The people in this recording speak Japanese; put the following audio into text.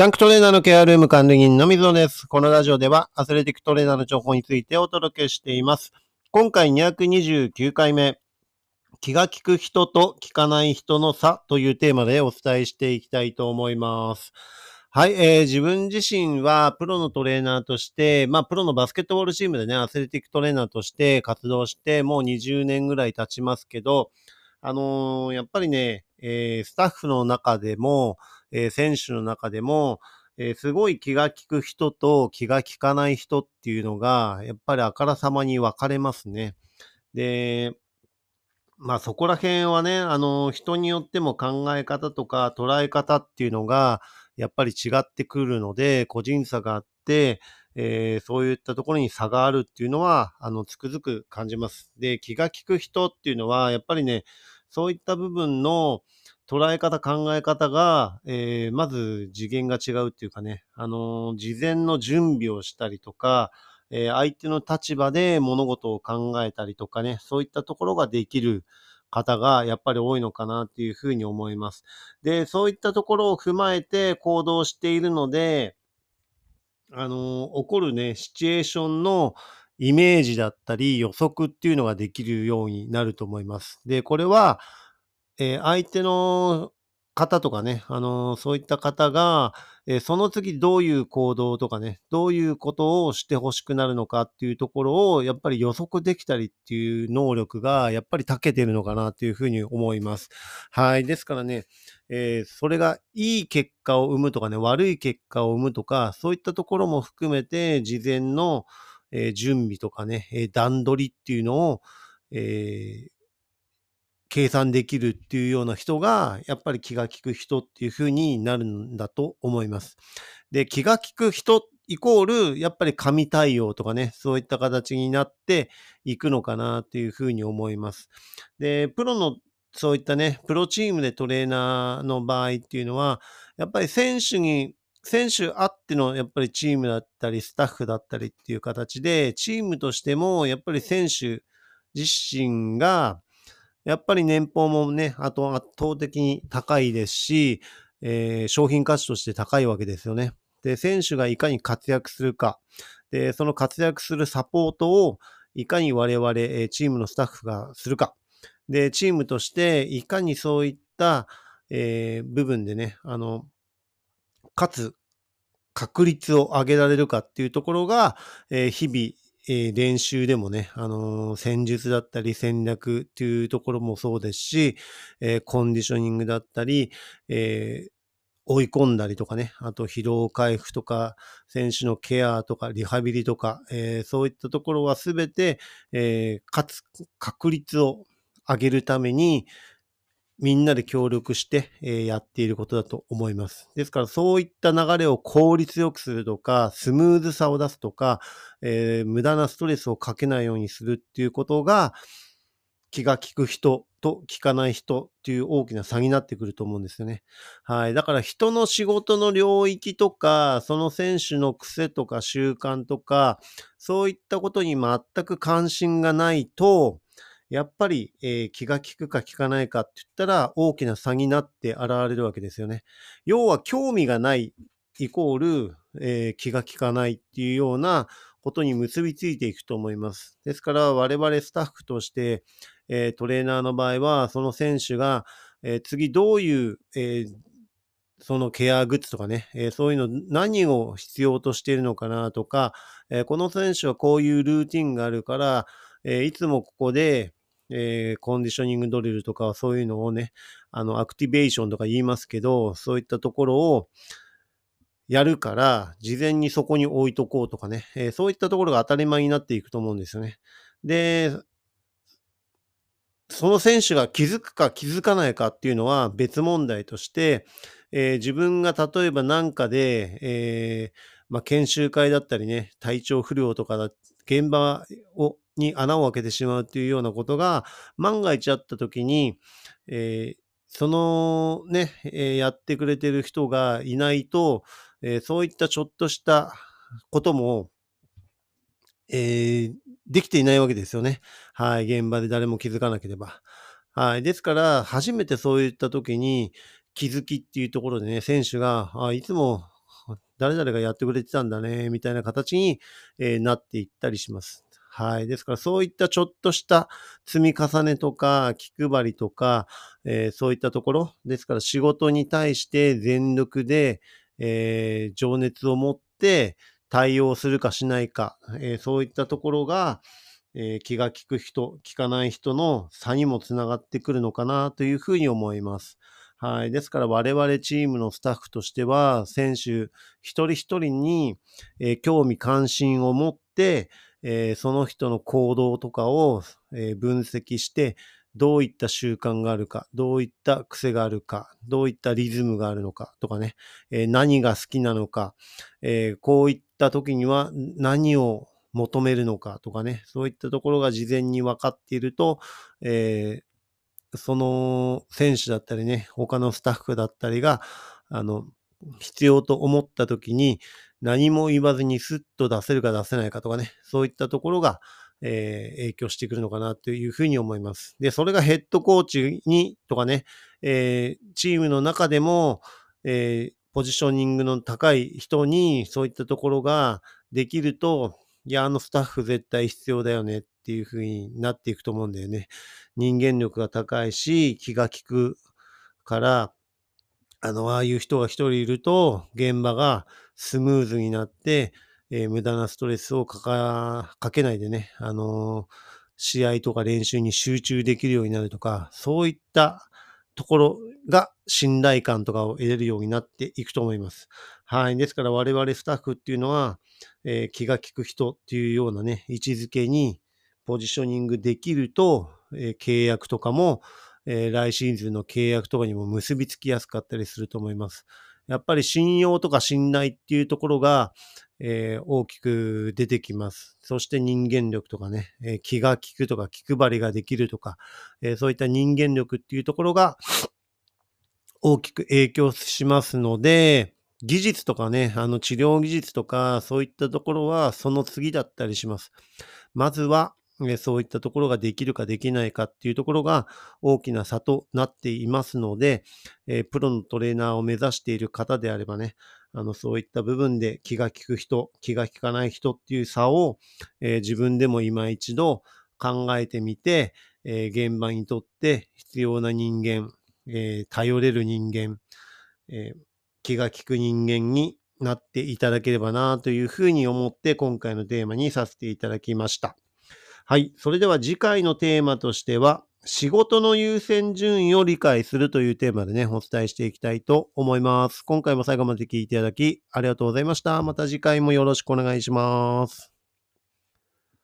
ジャンクトレーナーのケアルーム管理人の水野です。このラジオではアスレティックトレーナーの情報についてお届けしています。今回229回目、気が利く人と利かない人の差というテーマでお伝えしていきたいと思います。はい、えー、自分自身はプロのトレーナーとして、まあ、プロのバスケットボールチームでね、アスレティックトレーナーとして活動して、もう20年ぐらい経ちますけど、あのー、やっぱりね、えー、スタッフの中でも、えー、選手の中でも、えー、すごい気が利く人と気が利かない人っていうのが、やっぱりあからさまに分かれますね。で、まあそこら辺はね、あの、人によっても考え方とか捉え方っていうのが、やっぱり違ってくるので、個人差があって、えー、そういったところに差があるっていうのは、あの、つくづく感じます。で、気が利く人っていうのは、やっぱりね、そういった部分の、捉え方、考え方が、えー、まず次元が違うっていうかね、あのー、事前の準備をしたりとか、えー、相手の立場で物事を考えたりとかね、そういったところができる方がやっぱり多いのかなっていうふうに思います。で、そういったところを踏まえて行動しているので、あの起こるね、シチュエーションのイメージだったり予測っていうのができるようになると思います。で、これは、えー、相手の方とかね、あのー、そういった方が、えー、その次どういう行動とかね、どういうことをしてほしくなるのかっていうところを、やっぱり予測できたりっていう能力が、やっぱり長けてるのかなっていうふうに思います。はい。ですからね、えそれがいい結果を生むとかね、悪い結果を生むとか、そういったところも含めて、事前の、え準備とかね、え段取りっていうのを、えー計算できるっていうような人が、やっぱり気が利く人っていう風になるんだと思います。で、気が利く人イコール、やっぱり神対応とかね、そういった形になっていくのかなっていう風に思います。で、プロのそういったね、プロチームでトレーナーの場合っていうのは、やっぱり選手に、選手あってのやっぱりチームだったり、スタッフだったりっていう形で、チームとしてもやっぱり選手自身が、やっぱり年俸もね、あと圧倒的に高いですし、えー、商品価値として高いわけですよね。で、選手がいかに活躍するか、で、その活躍するサポートをいかに我々、チームのスタッフがするか。で、チームとしていかにそういった、えー、部分でね、あの、かつ確率を上げられるかっていうところが、えー、日々、えー、練習でもね、あのー、戦術だったり戦略っていうところもそうですし、えー、コンディショニングだったり、え追い込んだりとかね、あと疲労回復とか、選手のケアとか、リハビリとか、えそういったところはすべて、えかつ確率を上げるために、みんなで協力して、えやっていることだと思います。ですからそういった流れを効率よくするとか、スムーズさを出すとか、えー、無駄なストレスをかけないようにするっていうことが、気が利く人と効かない人っていう大きな差になってくると思うんですよね。はい。だから人の仕事の領域とか、その選手の癖とか習慣とか、そういったことに全く関心がないと、やっぱり、えー、気が利くか利かないかって言ったら大きな差になって現れるわけですよね。要は興味がないイコール、えー、気が利かないっていうようなことに結びついていくと思います。ですから我々スタッフとして、えー、トレーナーの場合はその選手が、えー、次どういう、えそのケアグッズとかね、えそういうの何を必要としているのかなとか、えこの選手はこういうルーティンがあるから、えいつもここで、えー、コンディショニングドリルとかそういうのをね、あの、アクティベーションとか言いますけど、そういったところをやるから、事前にそこに置いとこうとかね、えー、そういったところが当たり前になっていくと思うんですよね。で、その選手が気づくか気づかないかっていうのは別問題として、えー、自分が例えば何かで、えー、まあ、研修会だったりね、体調不良とかだ、現場をに穴を開けてしまうっていうようなことが万が一あった時に、えー、そのね、えー、やってくれてる人がいないと、えー、そういったちょっとしたことも、えー、できていないわけですよね。はい。現場で誰も気づかなければ。はい。ですから、初めてそういった時に気づきっていうところでね、選手が、あいつも誰々がやってくれてたんだね、みたいな形に、えーなっていったりします。はい。ですから、そういったちょっとした積み重ねとか、気配りとか、えーそういったところ、ですから仕事に対して全力で、えー情熱を持って対応するかしないか、えーそういったところが、えー気が利く人、利かない人の差にもつながってくるのかなというふうに思います。はい。ですから我々チームのスタッフとしては、選手一人一人に、えー興味関心を持って、えーその人の行動とかを、えー分析して、どういった習慣があるか、どういった癖があるか、どういったリズムがあるのかとかね、えー何が好きなのか、えーこういった時には何を求めるのかとかね、そういったところが事前に分かっていると、えーその選手だったりね、他のスタッフだったりが、あの、必要と思った時に何も言わずにスッと出せるか出せないかとかね、そういったところが、えー影響してくるのかなというふうに思います。で、それがヘッドコーチにとかね、えーチームの中でも、えーポジショニングの高い人にそういったところができると、いや、あのスタッフ絶対必要だよねっていうふうになっていくと思うんだよね。人間力が高いし、気が利くから、あの、ああいう人が一人いると、現場がスムーズになって、えー無駄なストレスをかか、かけないでね、あのー試合とか練習に集中できるようになるとか、そういったところが信頼感とかを得れるようになっていくと思います。はい。ですから我々スタッフっていうのは、えー気が利く人っていうようなね、位置づけにポジショニングできると、えー契約とかも、えー来シーズンの契約とかにも結びつきやすかったりすると思います。やっぱり信用とか信頼っていうところが、えー大きく出てきます。そして人間力とかね、えー気が利くとか気配りができるとか、えーそういった人間力っていうところが大きく影響しますので、技術とかね、あの治療技術とか、そういったところはその次だったりします。まずは、そういったところができるかできないかっていうところが大きな差となっていますので、えプロのトレーナーを目指している方であればね、あの、そういった部分で気が利く人、気が利かない人っていう差を、え自分でも今一度考えてみて、え現場にとって必要な人間、え頼れる人間、え気が利く人間になっていただければなというふうに思って今回のテーマにさせていただきました。はい。それでは次回のテーマとしては、仕事の優先順位を理解するというテーマでね、お伝えしていきたいと思います。今回も最後まで聞いていただきありがとうございました。また次回もよろしくお願いします。